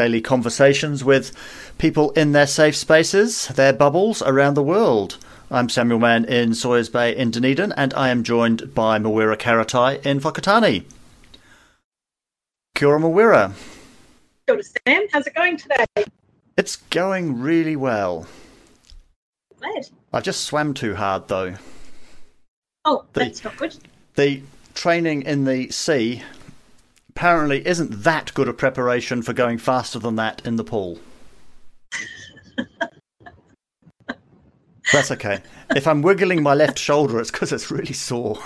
daily conversations with people in their safe spaces, their bubbles around the world. I'm Samuel Mann in Sawyers Bay in Dunedin, and I am joined by Mawira Karatai in Whakatane. Kia ora, Mawira. Kia ora, Sam. How's it going today? It's going really well. Glad. I just swam too hard, though. Oh, the, that's not good. The training in the sea apparently isn't that good a preparation for going faster than that in the pool. That's okay. If I'm wiggling my left shoulder, it's because it's really sore.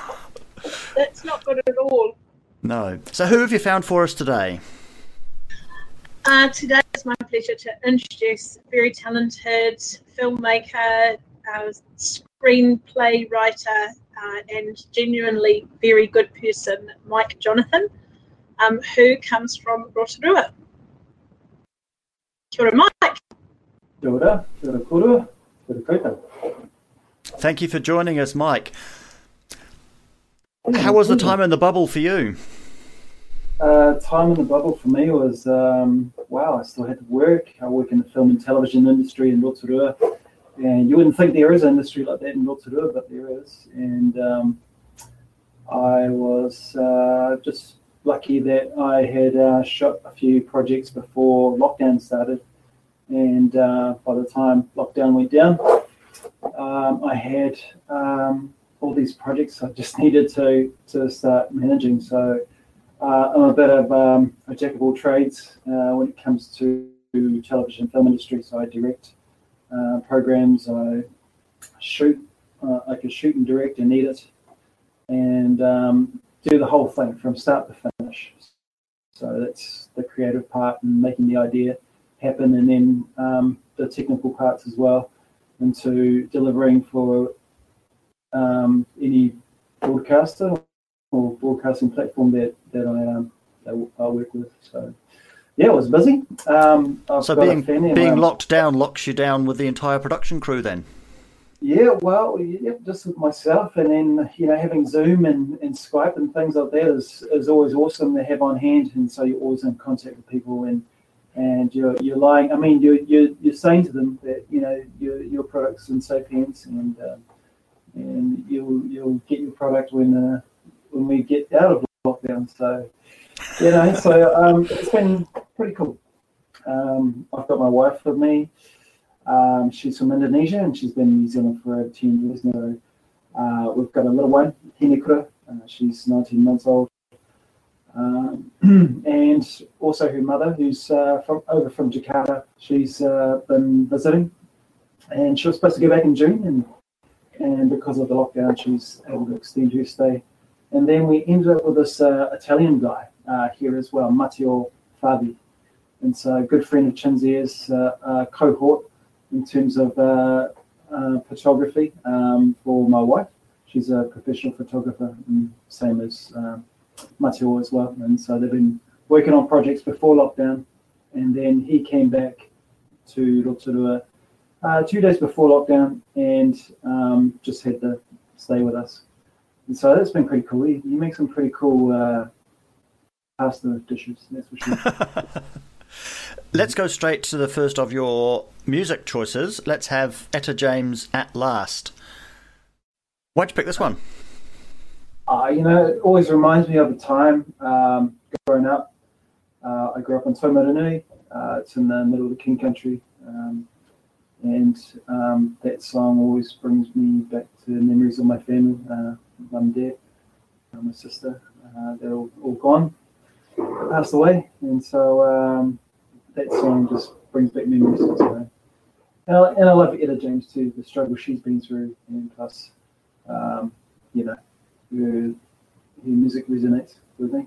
That's not good at all. No. So, who have you found for us today? Uh, today it's my pleasure to introduce a very talented filmmaker, uh, screenplay writer, uh, and genuinely very good person, Mike Jonathan, um, who comes from Rotorua. Kia ora, Mike. Kia ora, kia ora kura, kia ora Thank you for joining us, Mike. How was the time in the bubble for you? Uh, time in the bubble for me was um, wow. I still had to work. I work in the film and television industry in Rotorua, and you wouldn't think there is an industry like that in Rotorua, but there is. And um, I was uh, just lucky that I had uh, shot a few projects before lockdown started, and uh, by the time lockdown went down, um, I had um, all these projects I just needed to to start managing. So uh, I'm a bit of um, a jack of all trades uh, when it comes to television film industry. So I direct uh, programs, I shoot, uh, I can shoot and direct and edit, and um, do the whole thing from start to finish. So that's the creative part and making the idea happen, and then um, the technical parts as well into delivering for um, any broadcaster or broadcasting platform that that I um, that I work with. So yeah, it was busy. Um, so being being locked down locks you down with the entire production crew then. Yeah, well, yeah, just with myself, and then you know having Zoom and, and Skype and things like that is, is always awesome to have on hand, and so you're always in contact with people and and you're you're lying. I mean, you're you're, you're saying to them that you know your your product's in safe hands, and um, and you'll you'll get your product when uh, when we get out of lockdown. So you know, so um, it's been pretty cool. Um, I've got my wife with me. Um, she's from Indonesia and she's been in New Zealand for 10 years now. Uh, we've got a little one, Hinekura. Uh, she's 19 months old. Um, and also her mother, who's uh, from over from Jakarta. She's uh, been visiting, and she was supposed to go back in June, and and because of the lockdown, she's able to extend her stay. And then we ended up with this uh, Italian guy uh, here as well, Matteo Fabi. And so a good friend of Chinzia's cohort in terms of photography um, for my wife. She's a professional photographer, same as um, Matteo as well. And so they've been working on projects before lockdown. And then he came back to Rotorua uh, two days before lockdown and um, just had to stay with us. And so that's been pretty cool. You make some pretty cool uh, pasta dishes, that's for sure. Let's go straight to the first of your music choices. Let's have Etta James at last. Why'd you pick this one? Uh, you know, it always reminds me of the time um, growing up. Uh, I grew up in Taumarunui. Uh, it's in the middle of the King Country. Um, and um, that song always brings me back to memories of my family, uh, mum, dad, uh, my sister. Uh, they're all, all, gone, passed away, and so um, that song just brings back memories. So, and, I, and I love Etta James too, the struggle she's been through, and plus, um, you know, her, her music resonates with me.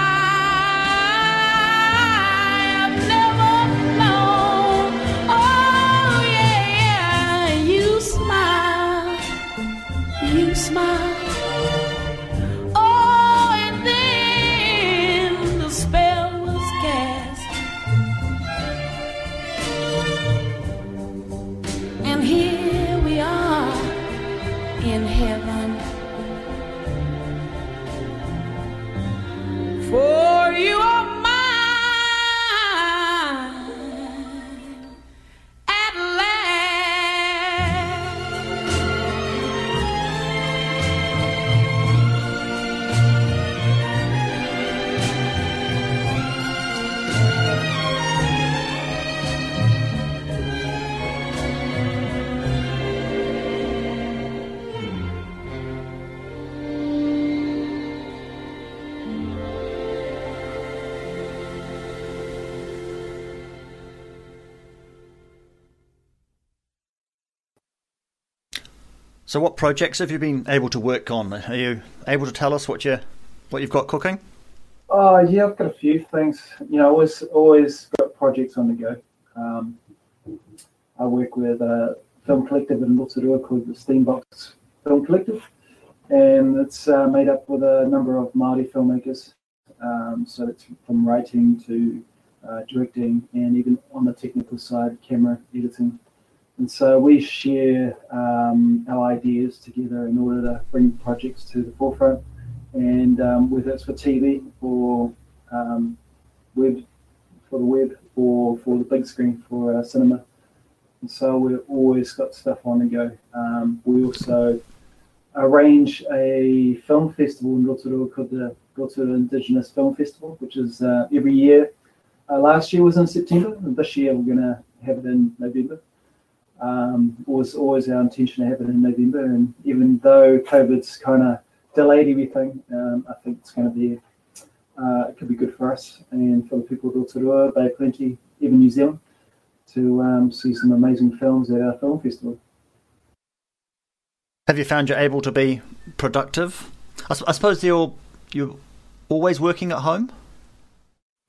So, what projects have you been able to work on? Are you able to tell us what you what you've got cooking? Oh yeah, I've got a few things. You know, always always got projects on the go. Um, I work with a film collective in Rotorua called the Steambox Film Collective, and it's uh, made up with a number of Maori filmmakers. Um, so it's from writing to uh, directing, and even on the technical side, camera editing. And so we share um, our ideas together in order to bring projects to the forefront. And um, whether it's for TV or um, web, for the web, or for the big screen for cinema. And so we've always got stuff on the go. Um, we also arrange a film festival in Rotorua called the Rotorua Indigenous Film Festival, which is uh, every year. Uh, last year was in September, and this year we're going to have it in November um, was always our intention to have it in November. And even though COVID's kind of delayed everything, um, I think it's going to be, uh, it could be good for us and for the people of Rotorua, Bay Plenty, even New Zealand, to um, see some amazing films at our film festival. Have you found you're able to be productive? I, I suppose you're you're always working at home.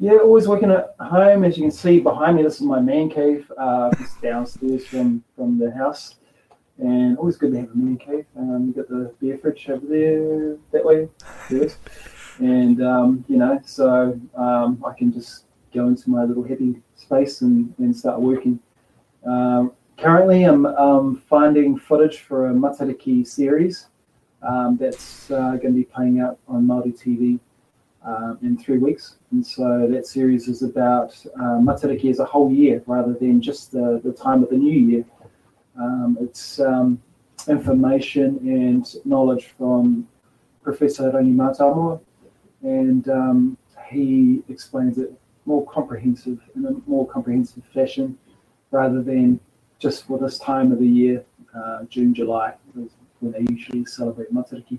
Yeah, always working at home. As you can see behind me, this is my man cave. Uh, downstairs from from the house, and always good to have a man cave. Um, you got the beer fridge over there that way, and um, you know, so um, I can just go into my little happy space and, and start working. Um, currently, I'm um, finding footage for a Matariki series um, that's uh, going to be playing out on Māori TV um, in three weeks. And so that series is about uh, Matariki as a whole year rather than just the, the time of the new year. Um, it's um, information and knowledge from Professor Rangi Mātāmua, and um, he explains it more comprehensive in a more comprehensive fashion rather than just for this time of the year, uh, June, July, when they usually celebrate Matariki.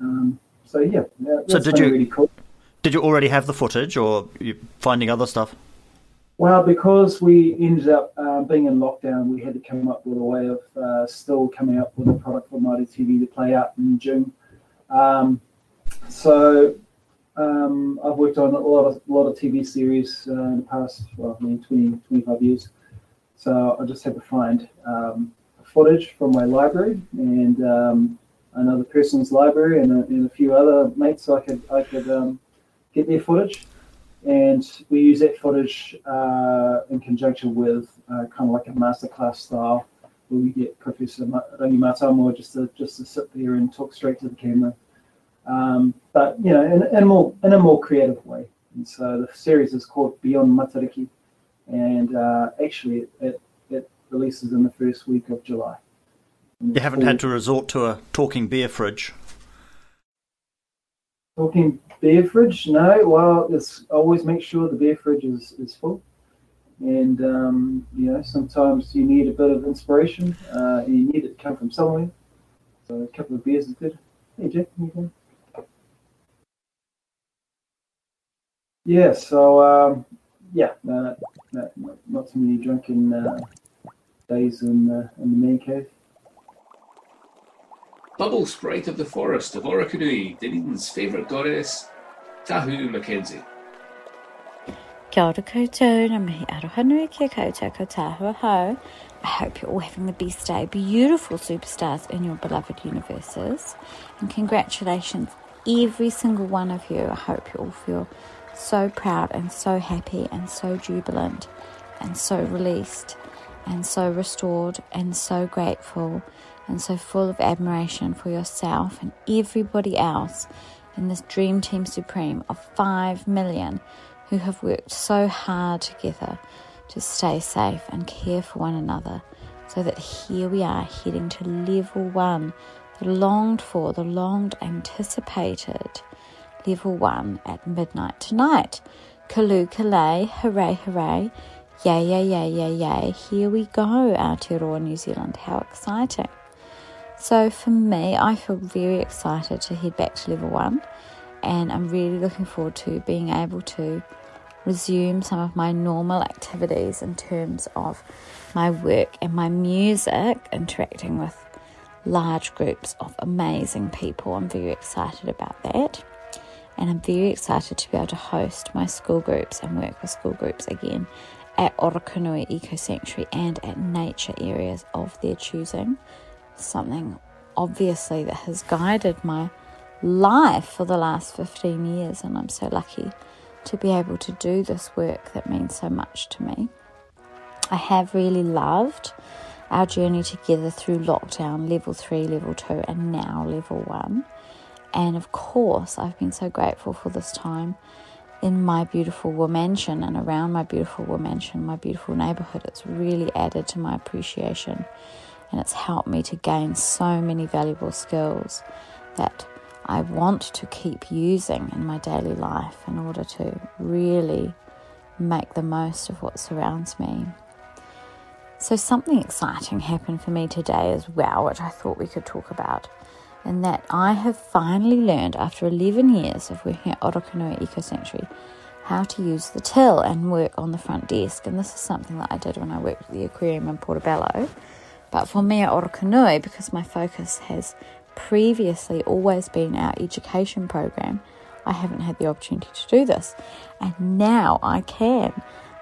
Um, so yeah, that's So did you- really cool. Did you already have the footage, or you finding other stuff? Well, because we ended up uh, being in lockdown, we had to come up with a way of uh, still coming up with a product for Māori TV to play out in June. Um, so um, I've worked on a lot of a lot of TV series uh, in the past, well, I mean, 20, 25 years. So I just had to find um, footage from my library and um, another person's library and a, and a few other mates I could I could um, get their footage and we use that footage uh, in conjunction with uh, kind of like a masterclass style, where we get Professor Rangi Mātāmua just to just to sit there and talk straight to the camera, um, but you know, in, in a more in a more creative way. And so the series is called Beyond Matariki, and uh, actually it, it it releases in the first week of July. You haven't had to resort to a talking beer fridge. Talking beer fridge? No. Well, it's always make sure the beer fridge is, is full. And, um, you know, sometimes you need a bit of inspiration uh, and you need it to come from somewhere. So a couple of beers is good. Hey, Jack, you can. Yeah, so, um, yeah, no, no, no, not too many drunken uh, days in, uh, in the man cave. Bubble Sprite of the Forest of Orokonui, Dunedin's favourite goddess, Tahu Mackenzie. Kia ora koutou, ngā mihi aroha nui kia koutou hau. I hope you're all having the best day. Beautiful superstars in your beloved universes. And congratulations, every single one of you. I hope you all feel so proud and so happy and so jubilant and so released and so restored and so grateful and so full of admiration for yourself and everybody else in this dream team supreme of 5 million who have worked so hard together to stay safe and care for one another so that here we are heading to level one the longed for the longed anticipated level one at midnight tonight. Kalu kalay hooray hooray. Yay yay yay yay yay. Here we go Aotearoa New Zealand. How exciting so for me, I feel very excited to head back to level one, and I'm really looking forward to being able to resume some of my normal activities in terms of my work and my music, interacting with large groups of amazing people. I'm very excited about that. And I'm very excited to be able to host my school groups and work with school groups again at Orokonui Eco Sanctuary and at nature areas of their choosing something obviously that has guided my life for the last 15 years, and I'm so lucky to be able to do this work that means so much to me. I have really loved our journey together through lockdown, level three, level two, and now level one. And of course, I've been so grateful for this time in my beautiful mansion and around my beautiful mansion, my beautiful neighborhood. It's really added to my appreciation and it's helped me to gain so many valuable skills that I want to keep using in my daily life in order to really make the most of what surrounds me. So, something exciting happened for me today as well, which I thought we could talk about. And that I have finally learned after 11 years of working at Orokonui Eco Sanctuary how to use the till and work on the front desk. And this is something that I did when I worked at the aquarium in Portobello. But for me at Orokonui, because my focus has previously always been our education program, I haven't had the opportunity to do this. And now I can.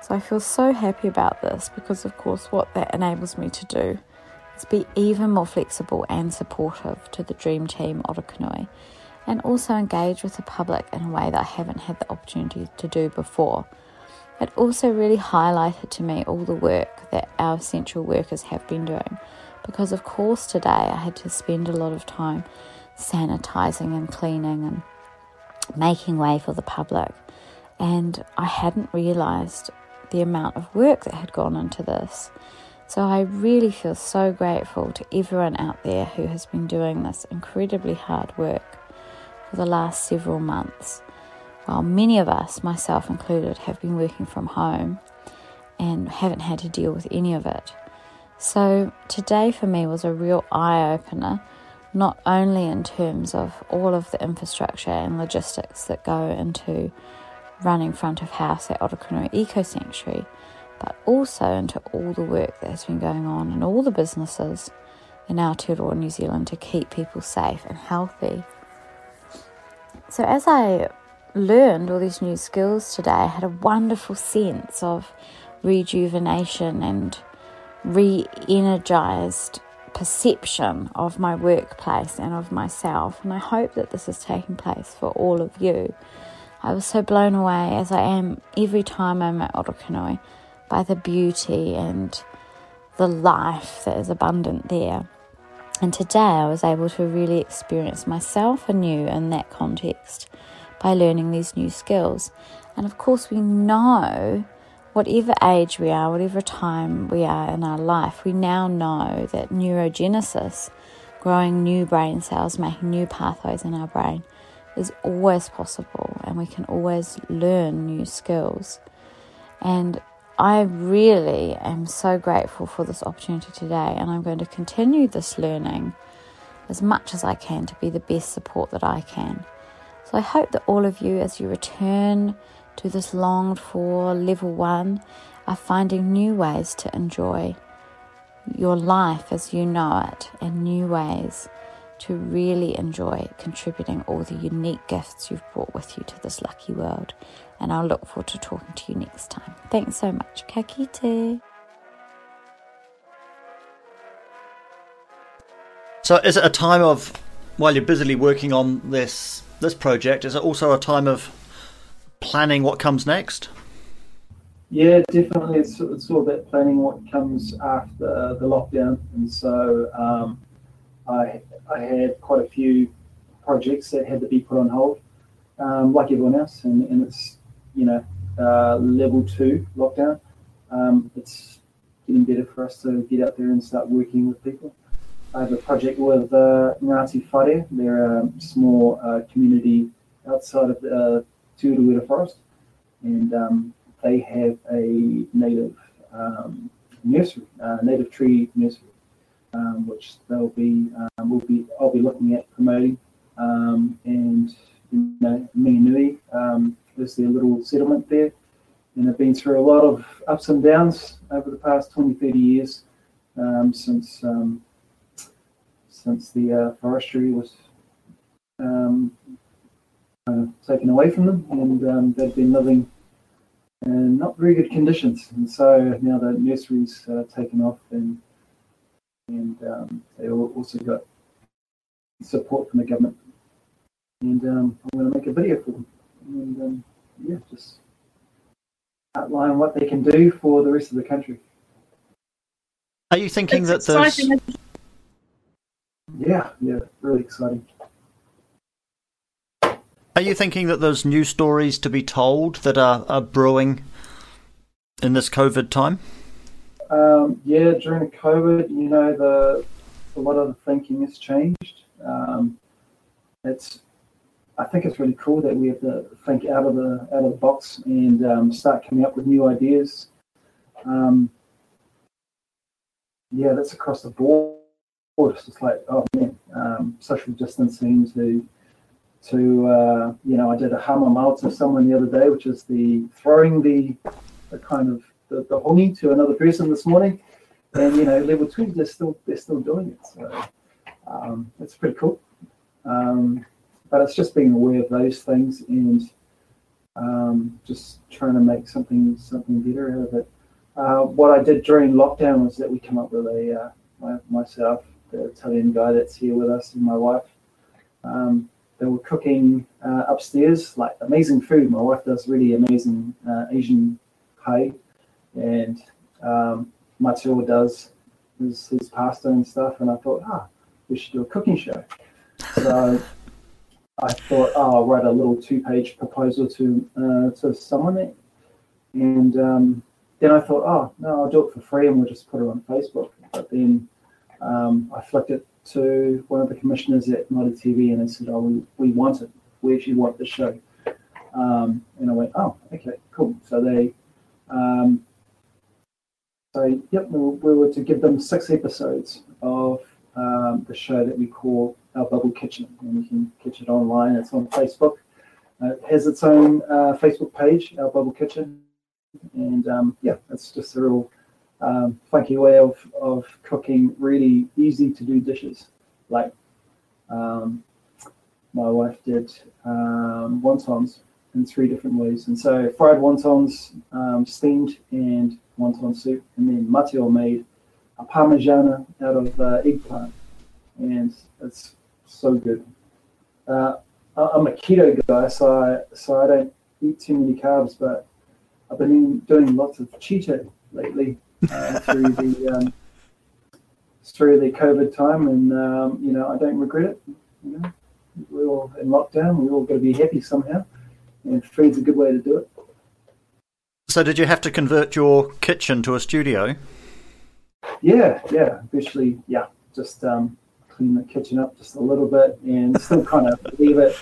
So I feel so happy about this because, of course, what that enables me to do is be even more flexible and supportive to the Dream Team Orokonui and also engage with the public in a way that I haven't had the opportunity to do before. It also really highlighted to me all the work that our essential workers have been doing because, of course, today I had to spend a lot of time sanitizing and cleaning and making way for the public. And I hadn't realized the amount of work that had gone into this. So I really feel so grateful to everyone out there who has been doing this incredibly hard work for the last several months. While many of us, myself included, have been working from home and haven't had to deal with any of it. So today for me was a real eye opener, not only in terms of all of the infrastructure and logistics that go into running front of house at Orokonui Eco Sanctuary, but also into all the work that has been going on in all the businesses in Aotearoa New Zealand to keep people safe and healthy. So as I learned all these new skills today, I had a wonderful sense of rejuvenation and re energized perception of my workplace and of myself. And I hope that this is taking place for all of you. I was so blown away, as I am every time I'm at Orokonui, by the beauty and the life that is abundant there. And today I was able to really experience myself anew in that context by learning these new skills. And of course, we know whatever age we are, whatever time we are in our life, we now know that neurogenesis, growing new brain cells, making new pathways in our brain, is always possible and we can always learn new skills. And I really am so grateful for this opportunity today, and I'm going to continue this learning as much as I can to be the best support that I can. So I hope that all of you, as you return to this longed for level one, are finding new ways to enjoy your life as you know it and new ways to really enjoy contributing all the unique gifts you've brought with you to this lucky world. And I'll look forward to talking to you next time. Thanks so much. Ka kite. So, is it a time of, while you're busily working on this this project, is it also a time of planning what comes next? Yeah, definitely. It's, it's all about planning what comes after the lockdown, and so um, I I had quite a few projects that had to be put on hold, um, like everyone else, and, and it's you know uh, level two lockdown. Um, it's getting better for us to get out there and start working with people. I have a project with uh, Ngati Whare. They're a small uh, community outside of the uh, Forest, and um, they have a native um, nursery, uh, native tree nursery um, which they'll be um, will be I'll be looking at promoting. Um, and you know, Minginui um, is their little settlement there, and they've been through a lot of ups and downs over the past 20, 30 years since since the uh, forestry was um, uh, taken away from them, and um, they've been living in not very good conditions. And so now the nursery's uh, taken off, and and um, they also got support from the government. And um, I'm going to make a video for them, and um, yeah, just outline what they can do for the rest of the country. Are you thinking it's that there's? Yeah, yeah, really exciting. Are you thinking that there's new stories to be told that are, are brewing in this COVID time? Um, yeah, during COVID, you know, the a lot of the thinking has changed. Um, it's, I think it's really cool that we have to think out of the out of the box and um, start coming up with new ideas. Um, yeah, that's across the board. It's just like, oh man, um, social distancing to to uh, you know, I did a hama to someone the other day, which is the throwing the the kind of the, the hongi to another person this morning, and you know level two they're still they're still doing it. So um, it's pretty cool. Um, but it's just being aware of those things and um, just trying to make something something better out of it. Uh, what I did during lockdown was that we come up with a uh, my, myself, the Italian guy that's here with us, and my wife. Um, they were cooking uh, upstairs, like amazing food. My wife does really amazing uh, Asian pie, and um, does his, his pasta and stuff. And I thought, ah, we should do a cooking show. So I thought, oh, I'll write a little two-page proposal to uh, to someone, and um, then I thought, oh no, I'll do it for free, and we'll just put it on Facebook. But then um, I flicked it to one of the commissioners at Māori TV, and they said, oh, we, we want it. We actually want the show. Um, and I went, oh, okay, cool. So they, um, so yep, we, we were to give them six episodes of um, the show that we call Our Bubble Kitchen, and you can catch it online. It's on Facebook. Uh, it has its own uh, Facebook page, Our Bubble Kitchen, and um, yeah, it's just a real um, funky way of, of cooking really easy to do dishes. Like um, my wife did um, wontons in three different ways. And so fried wontons, um, steamed, and wonton soup. And then Mateo made a parmigiana out of uh, eggplant. And it's so good. Uh, I'm a keto guy, so I, so I don't eat too many carbs, but I've been doing lots of Cheeto lately uh, through the um, through the COVID time, and um, you know I don't regret it. You know, we're all in lockdown. We're all going to be happy somehow, and food's a good way to do it. So, did you have to convert your kitchen to a studio? Yeah, yeah, eventually, yeah. Just um, clean the kitchen up just a little bit, and still kind of leave it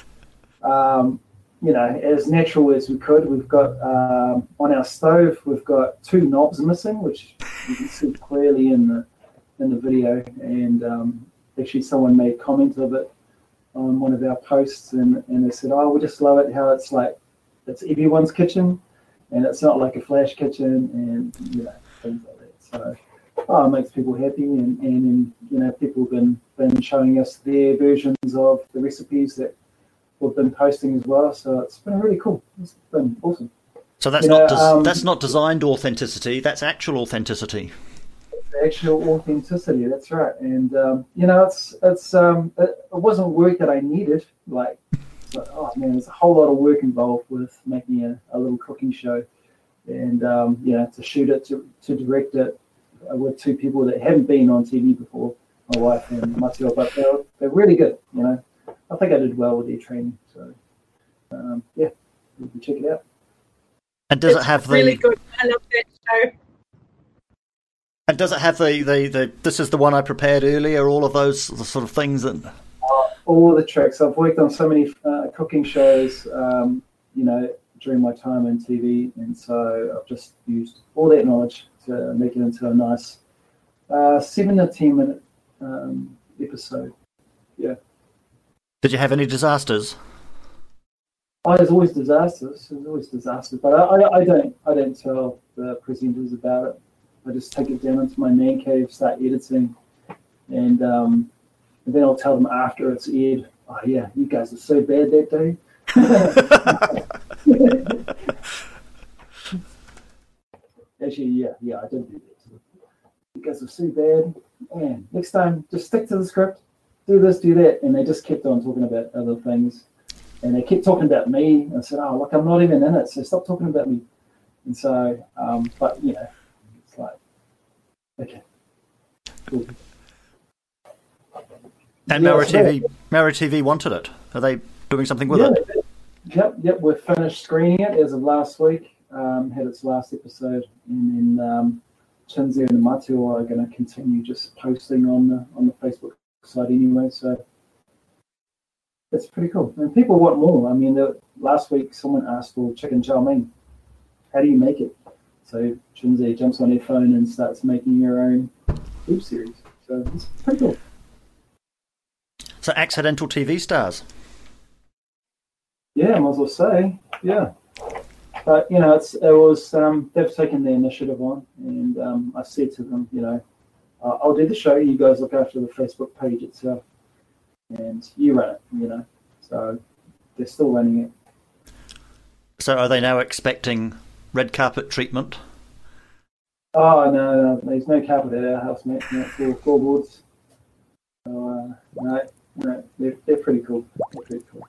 um, you know, as natural as we could. We've got um, on our stove, we've got two knobs missing, which you can see clearly in the in the video. And um, actually, someone made comment of it on one of our posts, and, and they said, "Oh, we just love it how it's like it's everyone's kitchen, and it's not like a flash kitchen, and you know things like that." So. Oh, it makes people happy, and, and, and you know people have been been showing us their versions of the recipes that we've been posting as well. So it's been really cool. It's been awesome. So that's you not know, des- um, that's not designed authenticity. That's actual authenticity. Actual authenticity. That's right. And um, you know, it's it's um, it, it, wasn't work that I needed. Like, oh man, there's a whole lot of work involved with making a, a little cooking show, and um, you know, to shoot it, to to direct it uh, with two people that haven't been on TV before, my wife and myself. But they're they're really good. You know, I think I did well with their training. So um, yeah, you can check it out. And does it's it have the really good? I love that show. And does it have the, the, the this is the one I prepared earlier? All of those sort of things and uh, all the tricks. I've worked on so many uh, cooking shows, um, you know, during my time in TV, and so I've just used all that knowledge to make it into a nice uh, seven to ten minute um, episode. Yeah. Did you have any disasters? Oh, there's always disasters. There's always disasters, but I, I, I, don't I don't tell the presenters about it. I just take it down into my man cave, start editing, and um, and then I'll tell them after it's aired. Oh yeah, you guys are so bad that day. Actually, yeah, yeah, I did do that. You guys are so bad. Man, next time just stick to the script do this, do that. And they just kept on talking about other things. And they kept talking about me. And I said, oh, look, I'm not even in it. So stop talking about me. And so, um, but, you know, it's like, okay, cool. And yeah, Māori TV, Māori TV wanted it. Are they doing something with yeah, it? Yep, yep. We've finished screening it as of last week. Um, had its last episode, and then um, Chinzi and Mateo are going to continue just posting on the on the Facebook side anyway. So it's pretty cool. And people want more. I mean, the, last week someone asked for chicken chow mein. How do you make it? So Chinzi jumps on her phone and starts making her own food series. So it's pretty cool. So accidental TV stars. Yeah, I might as well say. Yeah. But you know, it's it was um, they've taken the initiative on, and um, I said to them, you know, uh, I'll do the show. You guys look after the Facebook page itself, and you run it. You know, so they're still running it. So, are they now expecting red carpet treatment? Oh no, no, there's no carpet at our house, mate. No, it's all floorboards. So uh, no, no, they're, they're pretty cool. They're pretty cool.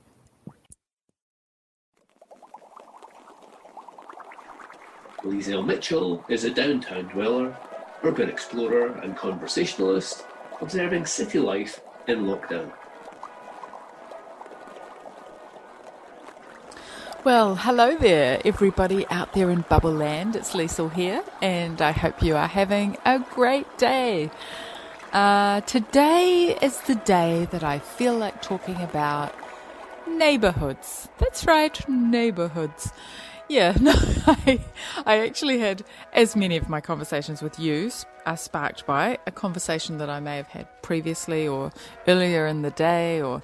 Liesel Mitchell is a downtown dweller, urban explorer, and conversationalist, observing city life in lockdown. Well, hello there, everybody out there in Bubble Land. It's Liesel here, and I hope you are having a great day. Uh, today is the day that I feel like talking about neighborhoods. That's right, neighborhoods. Yeah, no, I, I actually had, as many of my conversations with you are sparked by a conversation that I may have had previously or earlier in the day or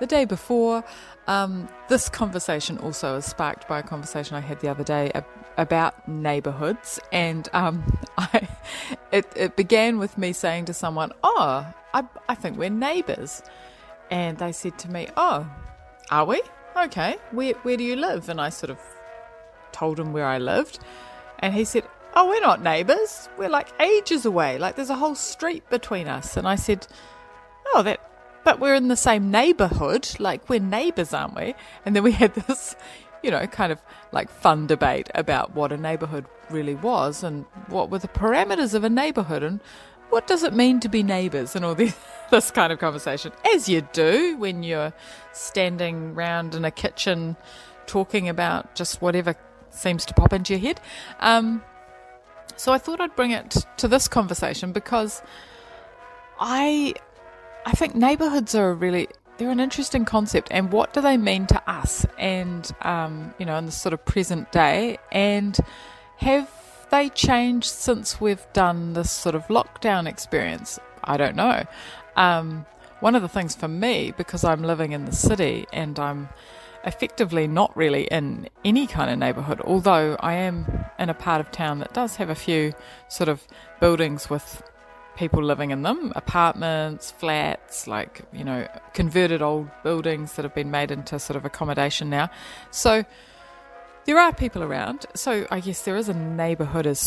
the day before. Um, this conversation also is sparked by a conversation I had the other day about neighborhoods, and um, I, it, it began with me saying to someone, "Oh, I, I think we're neighbors," and they said to me, "Oh, are we? Okay, where where do you live?" And I sort of told him where I lived. And he said, Oh, we're not neighbours. We're like ages away. Like there's a whole street between us. And I said, Oh, that, but we're in the same neighbourhood. Like we're neighbours, aren't we? And then we had this, you know, kind of like fun debate about what a neighbourhood really was and what were the parameters of a neighbourhood and what does it mean to be neighbours and all this, this kind of conversation, as you do when you're standing round in a kitchen talking about just whatever seems to pop into your head. Um, so I thought I'd bring it to this conversation because I I think neighborhoods are a really they're an interesting concept and what do they mean to us and um, you know in the sort of present day? And have they changed since we've done this sort of lockdown experience? I don't know. Um, one of the things for me because i'm living in the city and i'm effectively not really in any kind of neighbourhood, although I am in a part of town that does have a few sort of buildings with people living in them apartments, flats, like, you know, converted old buildings that have been made into sort of accommodation now. So there are people around. So I guess there is a neighbourhood of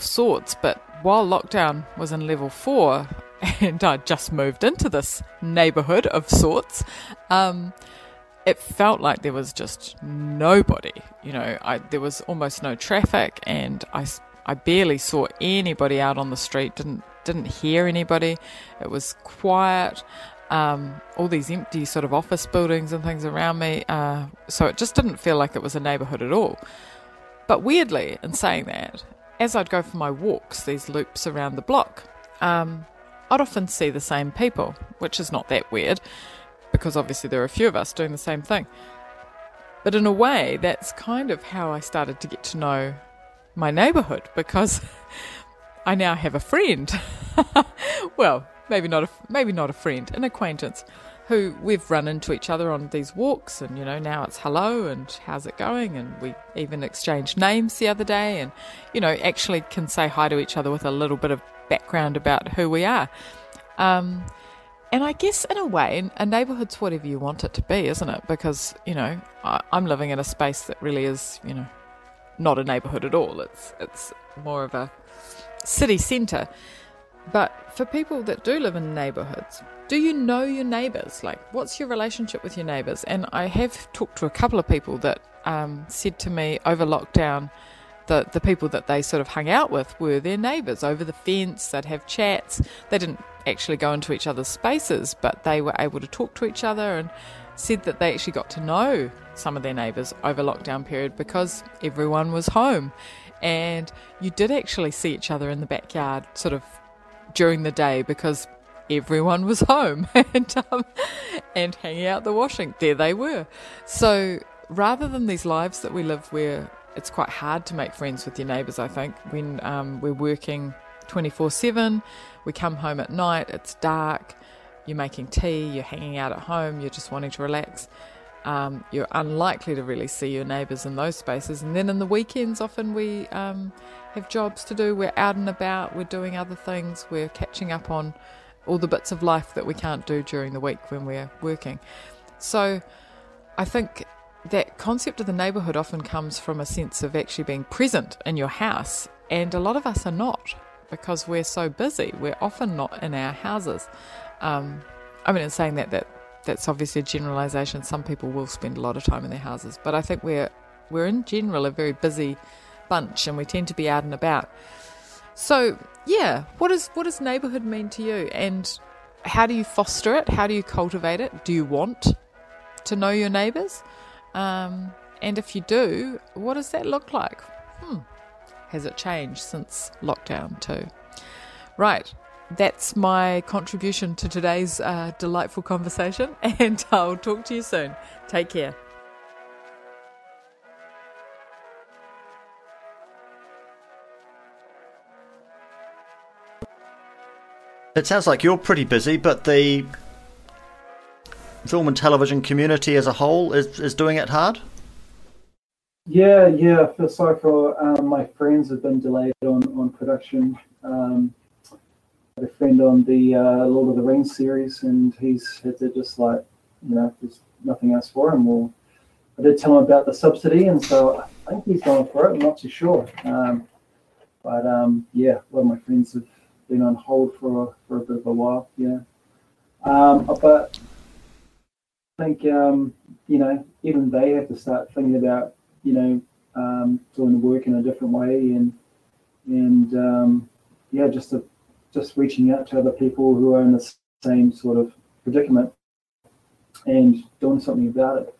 sorts, but while lockdown was in level four, and I just moved into this neighbourhood of sorts, um, it felt like there was just nobody. You know, I, there was almost no traffic, and I, I barely saw anybody out on the street. Didn't didn't hear anybody. It was quiet. Um, all these empty sort of office buildings and things around me. Uh, so it just didn't feel like it was a neighbourhood at all. But weirdly, in saying that, as I'd go for my walks, these loops around the block, um, I'd often see the same people, which is not that weird because obviously there are a few of us doing the same thing. But in a way, that's kind of how I started to get to know my neighbourhood because I now have a friend. well, maybe not a maybe not a friend, an acquaintance who we've run into each other on these walks and you know now it's hello and how's it going and we even exchanged names the other day and you know actually can say hi to each other with a little bit of background about who we are um, and I guess in a way, a neighbourhood's whatever you want it to be, isn't it? Because, you know, I, am living in a space that really is, you know, not a neighbourhood at all. It's it's more of a city centre. But for people that do live in neighbourhoods, do you know your neighbours? Like, what's your relationship with your neighbours? And I have talked to a couple of people that um, said to me over lockdown, the, the people that they sort of hung out with were their neighbours over the fence. They'd have chats. They didn't actually go into each other's spaces, but they were able to talk to each other and said that they actually got to know some of their neighbours over lockdown period because everyone was home. And you did actually see each other in the backyard sort of during the day because everyone was home and, um, and hanging out the washing. There they were. So rather than these lives that we live where it's quite hard to make friends with your neighbours, I think, when um, we're working 24 7. We come home at night, it's dark, you're making tea, you're hanging out at home, you're just wanting to relax. Um, you're unlikely to really see your neighbours in those spaces. And then in the weekends, often we um, have jobs to do, we're out and about, we're doing other things, we're catching up on all the bits of life that we can't do during the week when we're working. So I think that concept of the neighbourhood often comes from a sense of actually being present in your house and a lot of us are not because we're so busy. We're often not in our houses. Um, I mean, in saying that, that that's obviously a generalisation. Some people will spend a lot of time in their houses, but I think we're we're in general a very busy bunch, and we tend to be out and about. So, yeah, what does what does neighbourhood mean to you, and how do you foster it? How do you cultivate it? Do you want to know your neighbours? Um, and if you do, what does that look like? Hmm. Has it changed since lockdown too? Right, that's my contribution to today's uh, delightful conversation, and I'll talk to you soon. Take care. It sounds like you're pretty busy, but the film and television community as a whole is, is doing it hard? Yeah, yeah. I feel for um, my friends have been delayed on, on production. Um, a friend on the uh, Lord of the Rings series, and he's had to just like, you know, there's nothing else for him. Well, I did tell him about the subsidy, and so I think he's going for it. I'm not too sure. Um, but um, yeah, a lot of my friends have been on hold for for a bit of a while. Yeah, um, but I think um, you know even they have to start thinking about you know um, doing the work in a different way and and um, yeah, just to, just reaching out to other people who are in the same sort of predicament and doing something about it.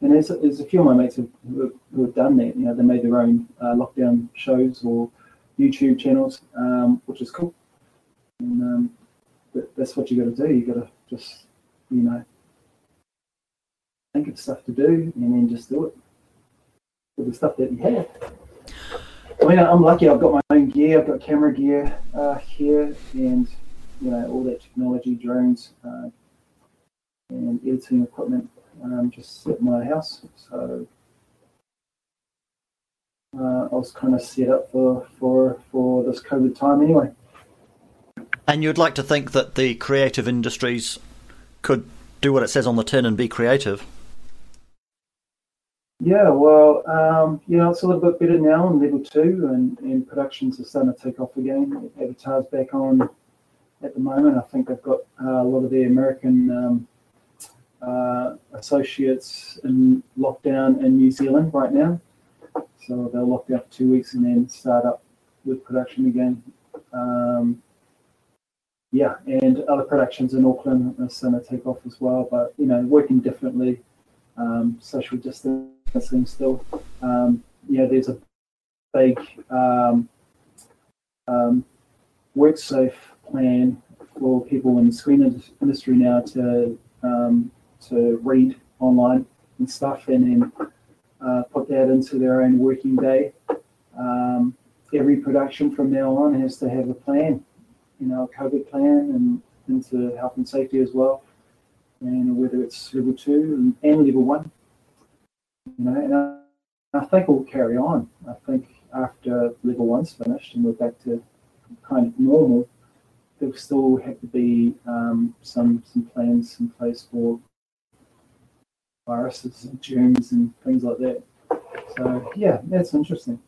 And there's, there's a few of my mates who, who, who have done that. You know, they made their own uh, lockdown shows or YouTube channels, um, which is cool. And um, that's what you got to do. You got to just, you know, think of stuff to do and then just do it the stuff that you have. I mean, I'm lucky. I've got my own gear. I've got camera gear uh, here, and you know all that technology, drones, uh, and editing equipment, um, just at my house. So uh, I was kind of set up for for for this COVID time anyway. And you'd like to think that the creative industries could do what it says on the tin and be creative. Yeah, well, um, you know, it's a little bit better now on level two, and, and productions are starting to take off again. Avatar's back on at the moment. I think they've got uh, a lot of the American um, uh, associates in lockdown in New Zealand right now. So they'll lock down for two weeks and then start up with production again. Um, yeah, and other productions in Auckland are starting to take off as well, but, you know, working differently, um, social distance still. Um, yeah, there's a big um, um, WorkSafe plan for people in the screen industry now to um, to read online and stuff, and then uh, put that into their own working day. Um, every production from now on has to have a plan, you know, a COVID plan and into health and safety as well, and whether it's level two and, and level one. You know, and I, I think we'll carry on. I think after level one's finished and we're back to kind of normal, there'll still have to be um, some some plans in place for viruses and germs and things like that. So yeah, that's interesting.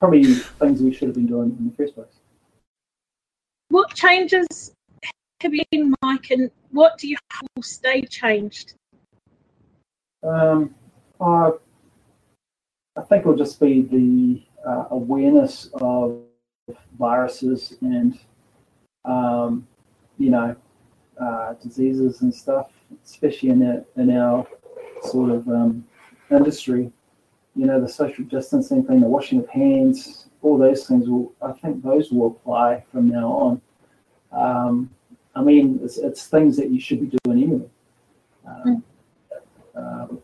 Probably things we should have been doing in the first place. What changes have been, Mike, and what do you hope will stay changed? Um, uh, I think it'll just be the uh, awareness of viruses and, um, you know, uh, diseases and stuff, especially in our, in our sort of um, industry. You know, the social distancing thing, the washing of hands, all those things will, I think those will apply from now on. Um, I mean, it's, it's, things that you should be doing anyway. Um, mm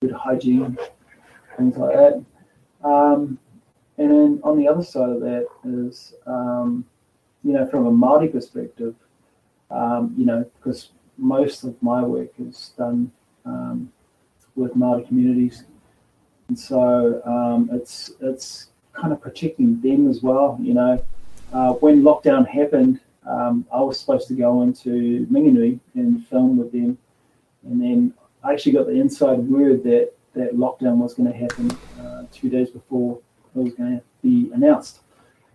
good hygiene, things like that. Um, and then on the other side of that is, um, you know, from a Maori perspective, um, you know, because most of my work is done um, with Maori communities, and so um, it's it's kind of protecting them as well. You know, uh, when lockdown happened, um, I was supposed to go into Minginui and film with them, and then I actually got the inside word that that lockdown was going to happen uh, two days before it was going to be announced.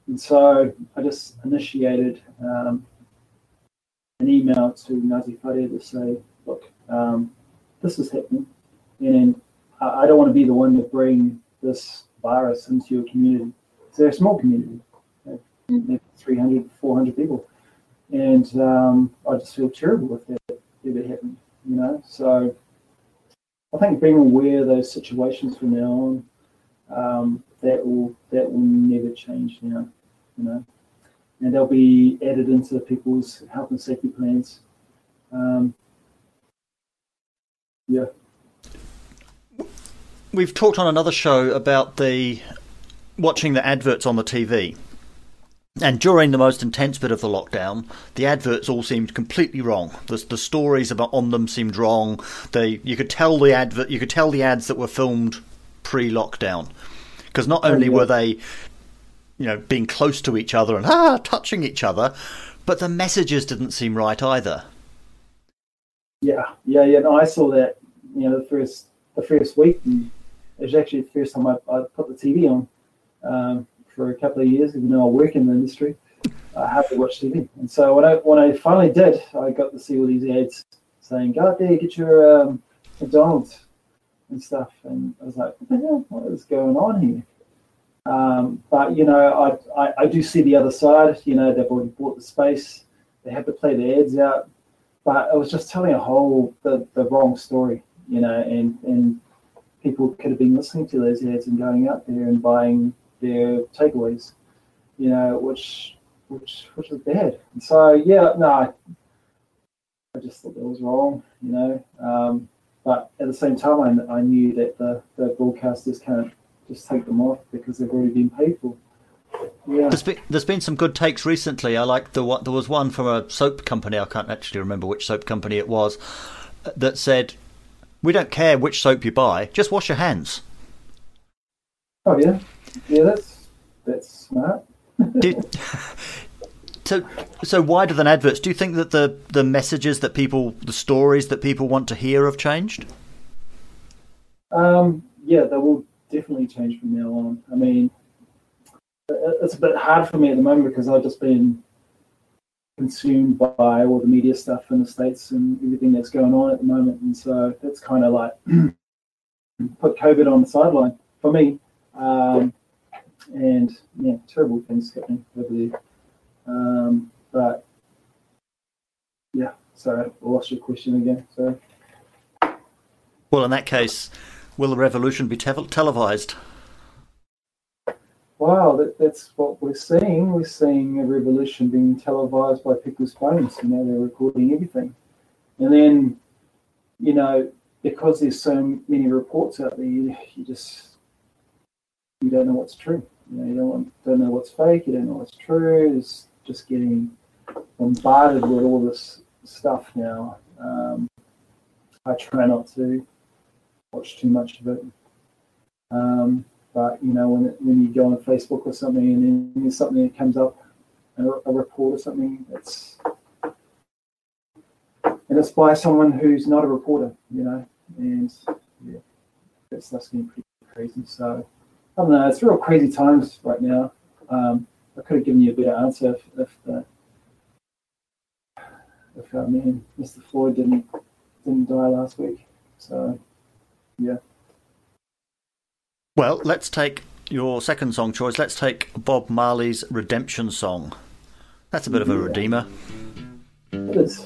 And so I just initiated um, an email to Ngāti Whare to say, look, um, this is happening, and I, I don't want to be the one to bring this virus into your community. So they're a small community, maybe 300, 400 people. And um, I just feel terrible if that ever happened, you know. So I think being aware of those situations from now on, um, that will that will never change now, you know. And they'll be added into people's health and safety plans. Um, yeah. We've talked on another show about the watching the adverts on the TV. And during the most intense bit of the lockdown, the adverts all seemed completely wrong. The, the stories about on them seemed wrong. They you could tell the advert you could tell the ads that were filmed pre-lockdown because not only oh, yeah. were they you know being close to each other and ah touching each other, but the messages didn't seem right either. Yeah, yeah, yeah. No, I saw that. You know, the first the first week, and it was actually the first time I, I put the TV on. Um, for a couple of years, even though I work in the industry. I hardly watch TV. And so when I when I finally did, I got to see all these ads saying, "Go out there, get your um, McDonald's and stuff." And I was like, "What the hell? What is going on here?" Um, but you know, I, I, I do see the other side. You know, they've already bought the space. They have to play the ads out. But it was just telling a whole the, the wrong story. You know, and and people could have been listening to those ads and going out there and buying their takeaways, you know, which which which was bad. And so yeah, no, I, I just thought that was wrong, you know. Um, but at the same time, I, I knew that the, the broadcasters can't just take them off because they've already been paid for. Yeah. There's been, there's been some good takes recently. I like the what there was one from a soap company. I can't actually remember which soap company it was that said, "We don't care which soap you buy, just wash your hands." Oh yeah, yeah, that's that's smart. Did, so, so wider than adverts, do you think that the the messages that people, the stories that people want to hear, have changed? Um, yeah, they will definitely change from now on. I mean, it's a bit hard for me at the moment because I've just been consumed by all the media stuff in the states and everything that's going on at the moment, and so that's kind of like put COVID on the sideline for me. Um, and yeah, terrible things happening over there. Um, but yeah, sorry, I lost your question again. So, well, in that case, will the revolution be te- televised? Wow, that, that's what we're seeing. We're seeing a revolution being televised by people's phones. You know, they're recording everything, and then, you know, because there's so many reports out there, you, you just you don't know what's true. You know, you don't don't know what's fake. You don't know what's true. It's just getting bombarded with all this stuff now. Um, I try not to watch too much of it. Um, but you know, when it, when you go on Facebook or something, and then there's something that comes up, a, a report or something, it's and it's by someone who's not a reporter, you know, and yeah, that stuff's getting pretty crazy. So I don't know. It's real crazy times right now. Um, I could have given you a better answer if if, uh, if uh, me and Mr. Floyd didn't didn't die last week. So, yeah. Well, let's take your second song choice. Let's take Bob Marley's Redemption Song. That's a bit of a redeemer. It is.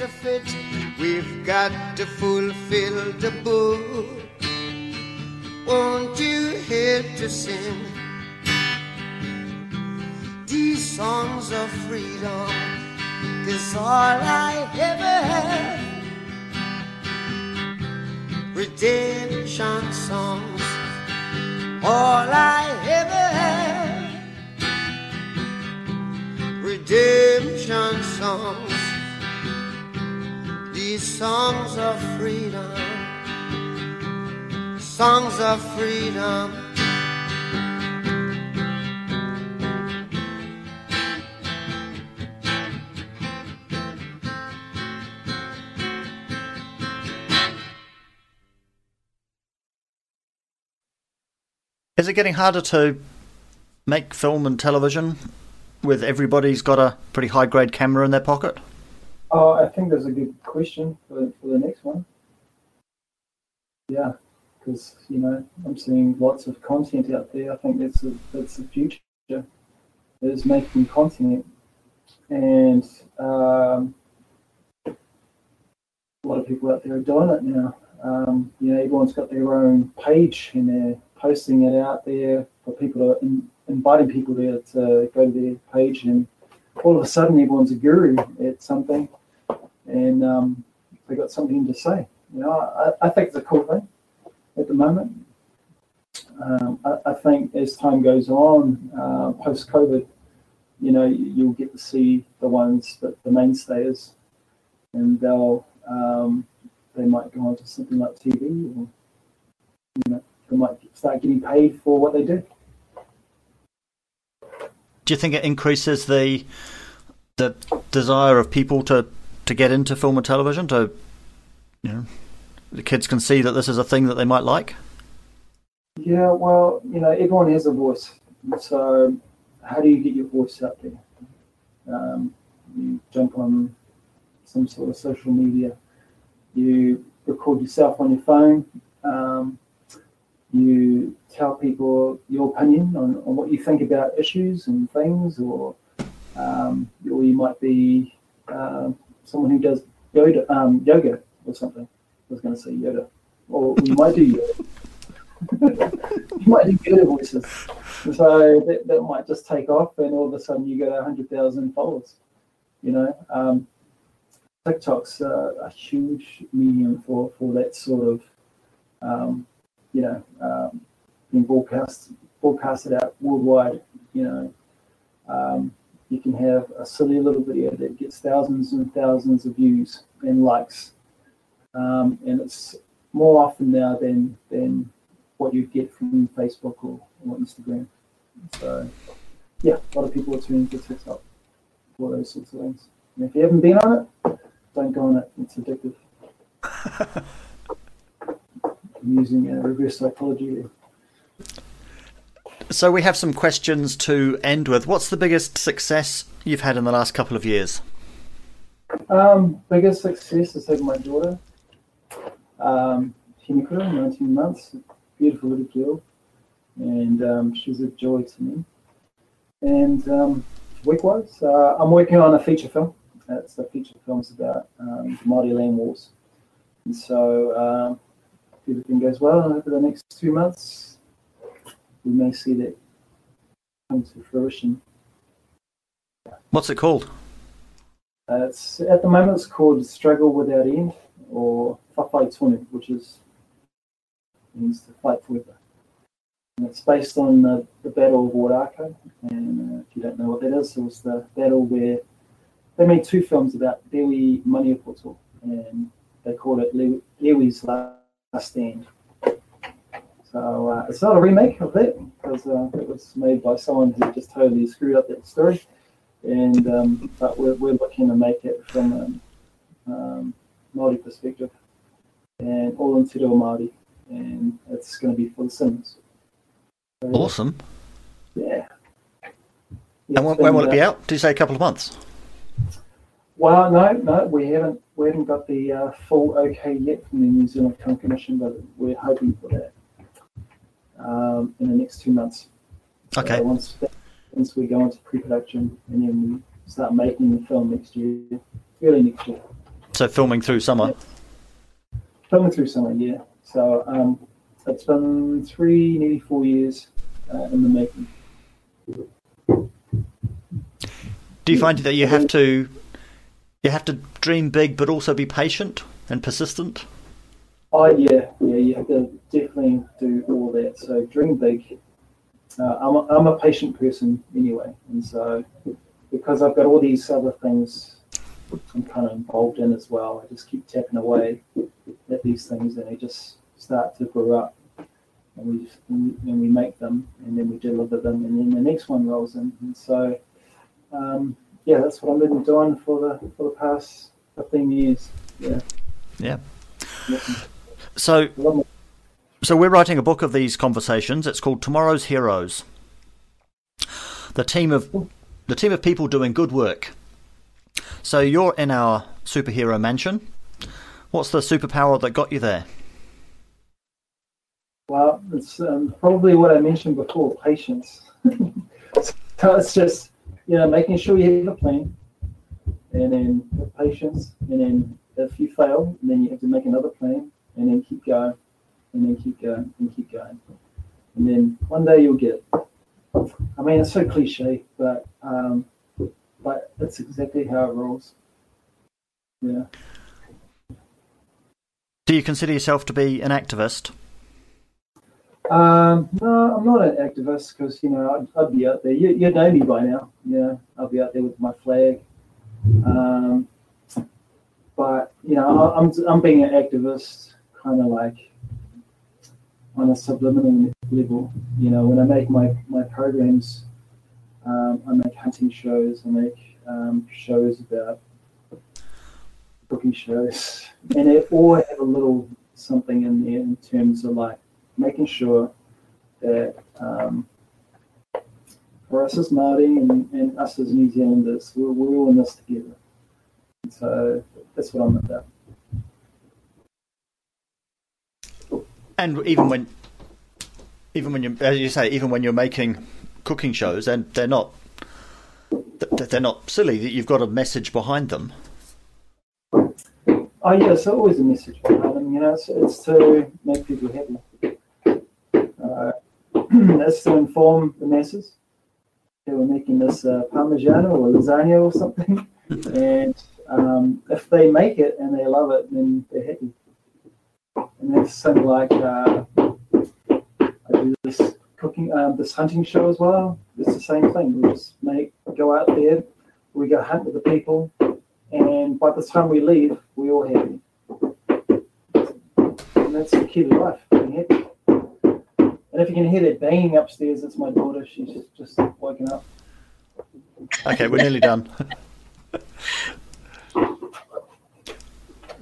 of it. We've got to fulfill the book. Won't you help to sing these songs of freedom? Cause all I ever have, redemption songs. All I ever have redemption songs, these songs of freedom, songs of freedom. Is it getting harder to make film and television with everybody's got a pretty high grade camera in their pocket? Oh, I think that's a good question for, for the next one. Yeah, because you know I'm seeing lots of content out there. I think that's the, that's the future is making content, and um, a lot of people out there are doing it now. Um, you know, everyone's got their own page and they're posting it out there for people to in, inviting people there to go to their page, and all of a sudden everyone's a guru at something, and um, they got something to say. You know, I, I think it's a cool thing at the moment. Um, I, I, think as time goes on, uh, post COVID, you know, you'll get to see the ones that the mainstays, and they'll um, they might go on to something like TV, or you know, they might start getting paid for what they do do you think it increases the the desire of people to to get into film and television? To you know, the kids can see that this is a thing that they might like. Yeah, well, you know, everyone has a voice. So, how do you get your voice out there? Um, you jump on some sort of social media. You record yourself on your phone. Um, you tell people your opinion on, on what you think about issues and things, or um, or you might be uh, someone who does yoga, um, yoga or something. I was going to say yoga, or you might do yoga. you might do yoga voices. So that, that might just take off, and all of a sudden you get a hundred thousand followers. You know, um, TikTok's uh, a huge medium for for that sort of um, you know, um, being broadcast broadcasted out worldwide. You know, um, you can have a silly little video that gets thousands and thousands of views and likes, um, and it's more often now than than what you get from Facebook or, or Instagram. So yeah, a lot of people are tuning to TikTok for those sorts of things. And if you haven't been on it, don't go on it. It's addictive. I'm using uh, reverse psychology. So we have some questions to end with. What's the biggest success you've had in the last couple of years? Um, biggest success is having my daughter, um, Himikura, 19 months, beautiful little girl, and um, she's a joy to me. And um, work-wise, uh, I'm working on a feature film. It's a feature film's about um, the Māori land wars. And so, um, everything goes well over the next two months, we may see that come to fruition. What's it called? Uh, it's at the moment it's called Struggle Without End or Whawhai Tonu, which is means to fight forever. And it's based on the, the Battle of Ōrākau. And uh, if you don't know what that is, it was the battle where they made two films about Rewi Maniapoto, and they called it Rewi, Rewi's Last Stand. So uh, it's not a remake of that because uh, it was made by someone who just totally screwed up that story. And um, but we're, we're looking to make it from a um, Maori perspective and all in Te Reo Māori, and it's going to be for the cinemas. So, Awesome. Yeah. And when, when will it be uh, out? Do you say a couple of months? Well, no, no, we haven't. We haven't got the uh, full okay yet from the New Zealand Film Commission, but we're hoping for that um, in the next two months. So Okay. once once we go into pre-production and then we start making the film next year, early next year, So filming through summer. filming through summer, yeah. So um, it's been three, nearly four years uh, in the making. Do you find that you have to you have to dream big but also be patient and persistent? Oh yeah, yeah, you have to definitely do all that. So dream big. Uh, I'm, a, I'm a patient person anyway, and so because I've got all these other things I'm kind of involved in as well, I just keep tapping away at these things, and they just start to grow up. And we just, and we make them, and then we deliver them, and then the next one rolls in. And so, um, yeah, that's what I've been doing for the for the past 15 years. Yeah. Yeah. yeah. So. So we're writing a book of these conversations. It's called Tomorrow's Heroes. The team of the team of people doing good work. So you're in our superhero mansion. What's the superpower that got you there? Well, it's um, probably what I mentioned before patience. so it's just, you know, making sure you have a plan and then patience. And then if you fail, then you have to make another plan and then keep going and then keep going and keep going. And then one day you'll get it. I mean, it's so cliche, but um, but that's exactly how it rolls. Yeah. Do you consider yourself to be an activist? Um, no, I'm not an activist because you know I'd, I'd be out there. You, you know me by now. Yeah, I'll be out there with my flag. Um, but you know, I- I'm I'm being an activist, kind of like on a subliminal level. You know, when I make my my programs, um, I make hunting shows. I make um, shows about cooking shows, and they all have a little something in there in terms of like making sure that um, for us as Māori and, and us as New Zealanders, we're, we're all in this together. And so that's what I'm about. And even when, even when you, as you say, even when you're making cooking shows, and they're not, they're not silly. That you've got a message behind them. Oh yeah, it's always a message behind them. You know, it's, it's to make people happy. Uh, it's to inform the masses that we're making this uh, parmigiano or lasagna or something, and um, if they make it and they love it, then they're happy. And that's something like uh, I do this cooking um, this hunting show as well. It's the same thing. We just make go out there, we go hunt with the people, and by the time we leave, we all happy. And that's the key to life, being happy. And if you can hear that banging upstairs, it's my daughter. She's just, just woken up. Okay, we're nearly done.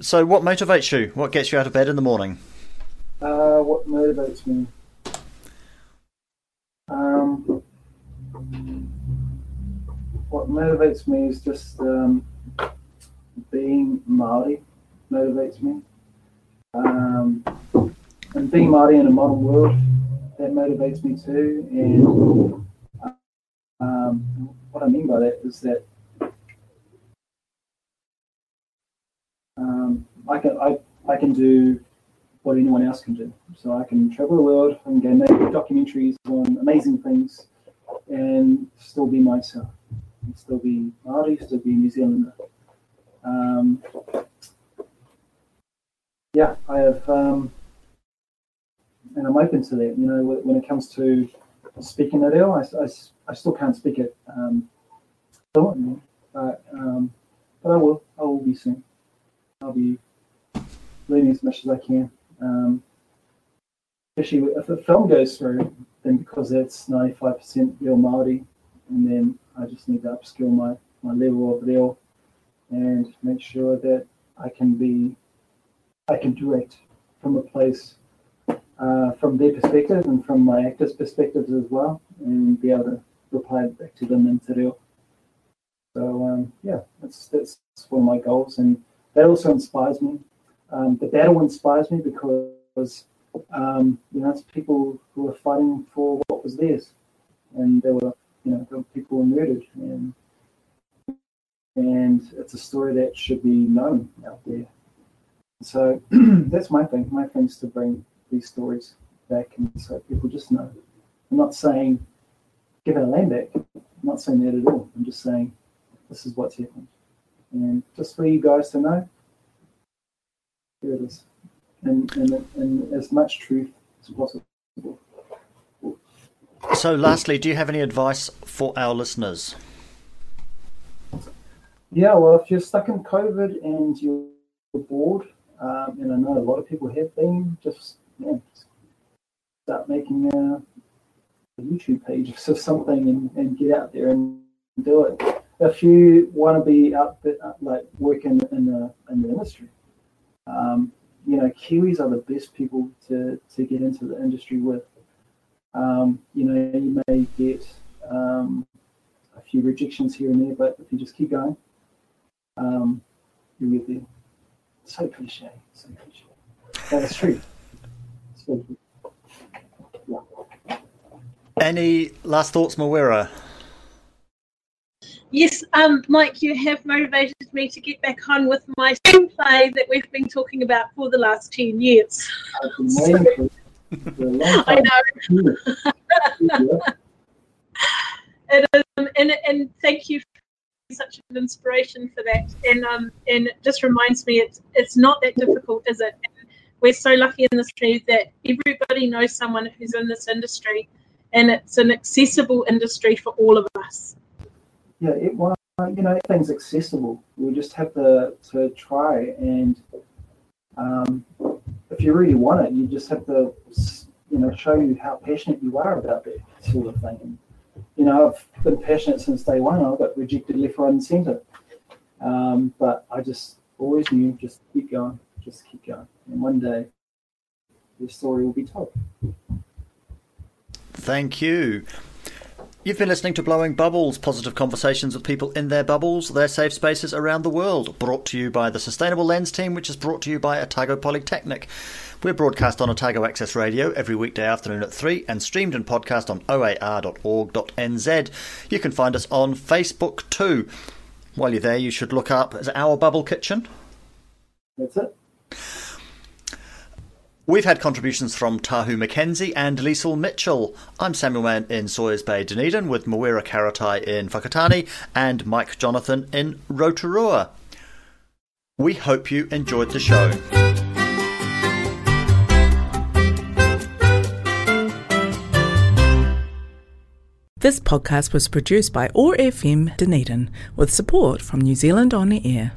so, what motivates you? What gets you out of bed in the morning? Uh, what motivates me? Um, what motivates me is just um, being Maori motivates me. Um, and being Maori in a modern world, that motivates me too. And um, what I mean by that is that um, I can I, I can do what anyone else can do. So I can travel the world and make documentaries on amazing things and still be myself. And still be Maori, still be New Zealander. Um, yeah, I have, um, and I'm open to that. You know, when it comes to speaking at ill, I, I, I still can't speak it um, fluently, but um, but I will. I will be soon. I'll be as much as I can. Um, especially if the film goes through, then because that's 95% real Māori, and then I just need to upskill my, my level of reo and make sure that I can be, I can direct from a place, uh, from their perspective and from my actors' perspectives as well, and be able to reply back to them in te reo. So um, yeah, that's that's one of my goals, and that also inspires me um, the battle inspires me because um, you know it's people who are fighting for what was theirs, and there were you know there were people murdered, and and it's a story that should be known out there. So that's my thing. My thing is to bring these stories back, and so people just know. I'm not saying give our land back. I'm not saying that at all. I'm just saying this is what's happened, and just for you guys to know here it is. And, and, and as much truth as possible. So, lastly, do you have any advice for our listeners? Yeah, well, if you're stuck in COVID and you're bored, um, and I know a lot of people have been, just yeah, start making a, a YouTube page or something and, and get out there and do it. If you want to be out there, like working in the in the industry, um, you know, Kiwis are the best people to, to get into the industry with. Um, you know, you may get um, a few rejections here and there, but if you just keep going, um, you'll get there. So cliche, so cliche. That's true. true. Yeah. Any last thoughts, Mawera? Yes, um, Mike, you have motivated me to get back on with my screenplay that we've been talking about for the last 10 years. So, I know. it is, um, and, and thank you for such an inspiration for that. And um, and it just reminds me it's, it's not that difficult, is it? And we're so lucky in this industry that everybody knows someone who's in this industry, and it's an accessible industry for all of us yeah, it well, you know, everything's accessible. We just have to to try, and um, if you really want it, you just have to, you know, show you how passionate you are about that sort of thing. And, you know, I've been passionate since day one. I got rejected left, right, and centre, um, but I just always knew just keep going, just keep going, and one day your story will be told. Thank you. You've been listening to Blowing Bubbles, positive conversations with people in their bubbles, their safe spaces around the world. Brought to you by the Sustainable Lens team, which is brought to you by Otago Polytechnic. We're broadcast on Otago Access Radio every weekday afternoon at 3 and streamed and podcast on oar.org.nz. You can find us on Facebook too. While you're there, you should look up as Our Bubble Kitchen. That's it. We've had contributions from Tahu McKenzie and Liesl Mitchell. I'm Samuel Mann in Sawyers Bay, Dunedin, with Mawera Karetai in Whakatane and Mike Jonathan in Rotorua. We hope you enjoyed the show. This podcast was produced by OAR FM Dunedin with support from New Zealand On the Air.